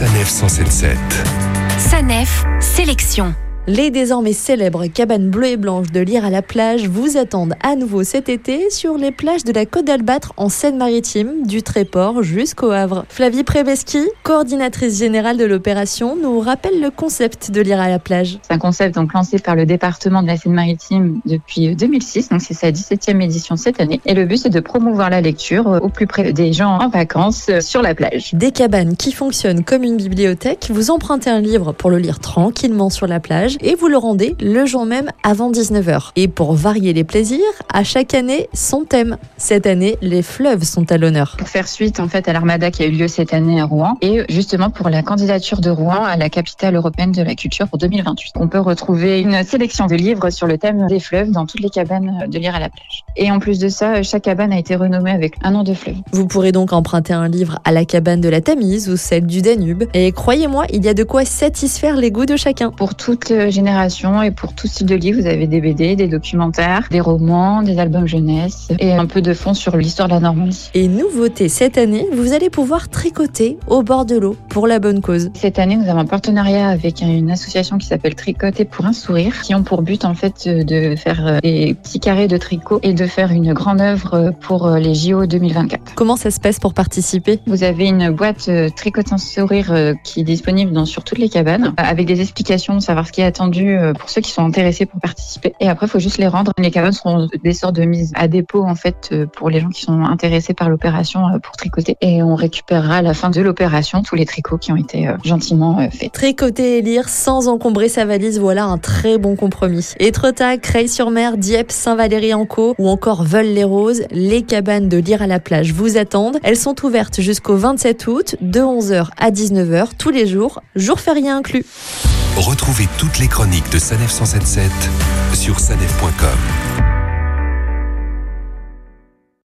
Sanef 177. Sanef, sélection. Les désormais célèbres cabanes bleues et blanches de Lire à la plage vous attendent à nouveau cet été sur les plages de la Côte d'Albâtre en Seine-Maritime, du Tréport jusqu'au Havre. Flavie Prebeski, coordinatrice générale de l'opération, nous rappelle le concept de Lire à la plage. C'est un concept donc lancé par le département de la Seine-Maritime depuis 2006, donc c'est sa 17e édition cette année. Et le but c'est de promouvoir la lecture au plus près des gens en vacances sur la plage. Des cabanes qui fonctionnent comme une bibliothèque, vous empruntez un livre pour le lire tranquillement sur la plage et vous le rendez le jour même avant 19h. Et pour varier les plaisirs, à chaque année, son thème. Cette année, les fleuves sont à l'honneur. Pour faire suite en fait à l'armada qui a eu lieu cette année à Rouen et justement pour la candidature de Rouen à la capitale européenne de la culture pour 2028. On peut retrouver une sélection de livres sur le thème des fleuves dans toutes les cabanes de lire à la plage. Et en plus de ça, chaque cabane a été renommée avec un nom de fleuve. Vous pourrez donc emprunter un livre à la cabane de la Tamise ou celle du Danube. Et croyez-moi, il y a de quoi satisfaire les goûts de chacun. Pour toute génération et pour tout style de livre, vous avez des BD, des documentaires, des romans, des albums jeunesse et un peu de fond sur l'histoire de la Normandie. Et nouveauté cette année, vous allez pouvoir tricoter au bord de l'eau pour la bonne cause. Cette année, nous avons un partenariat avec une association qui s'appelle Tricoter pour un sourire, qui ont pour but en fait de faire des petits carrés de tricot et de faire une grande œuvre pour les JO 2024. Comment ça se passe pour participer? Vous avez une boîte tricot sans sourire qui est disponible dans, sur toutes les cabanes avec des explications, savoir ce qui est attendu pour ceux qui sont intéressés pour participer. Et après, il faut juste les rendre. Les cabanes seront des sortes de mises à dépôt en fait pour les gens qui sont intéressés par l'opération pour tricoter. Et on récupérera à la fin de l'opération tous les tricots qui ont été gentiment faits. Tricoter et lire sans encombrer sa valise, voilà un très bon compromis. Étretat, Creil-sur-Mer, Dieppe, Saint-Valery-en-Caux ou encore Veules-les-Roses, les cabanes de lire à la plage vous attendent. Elles sont ouvertes jusqu'au 27 août de 11h à 19h tous les jours, jours fériés inclus. Retrouvez toutes les chroniques de Sanef 177 sur sanef.com.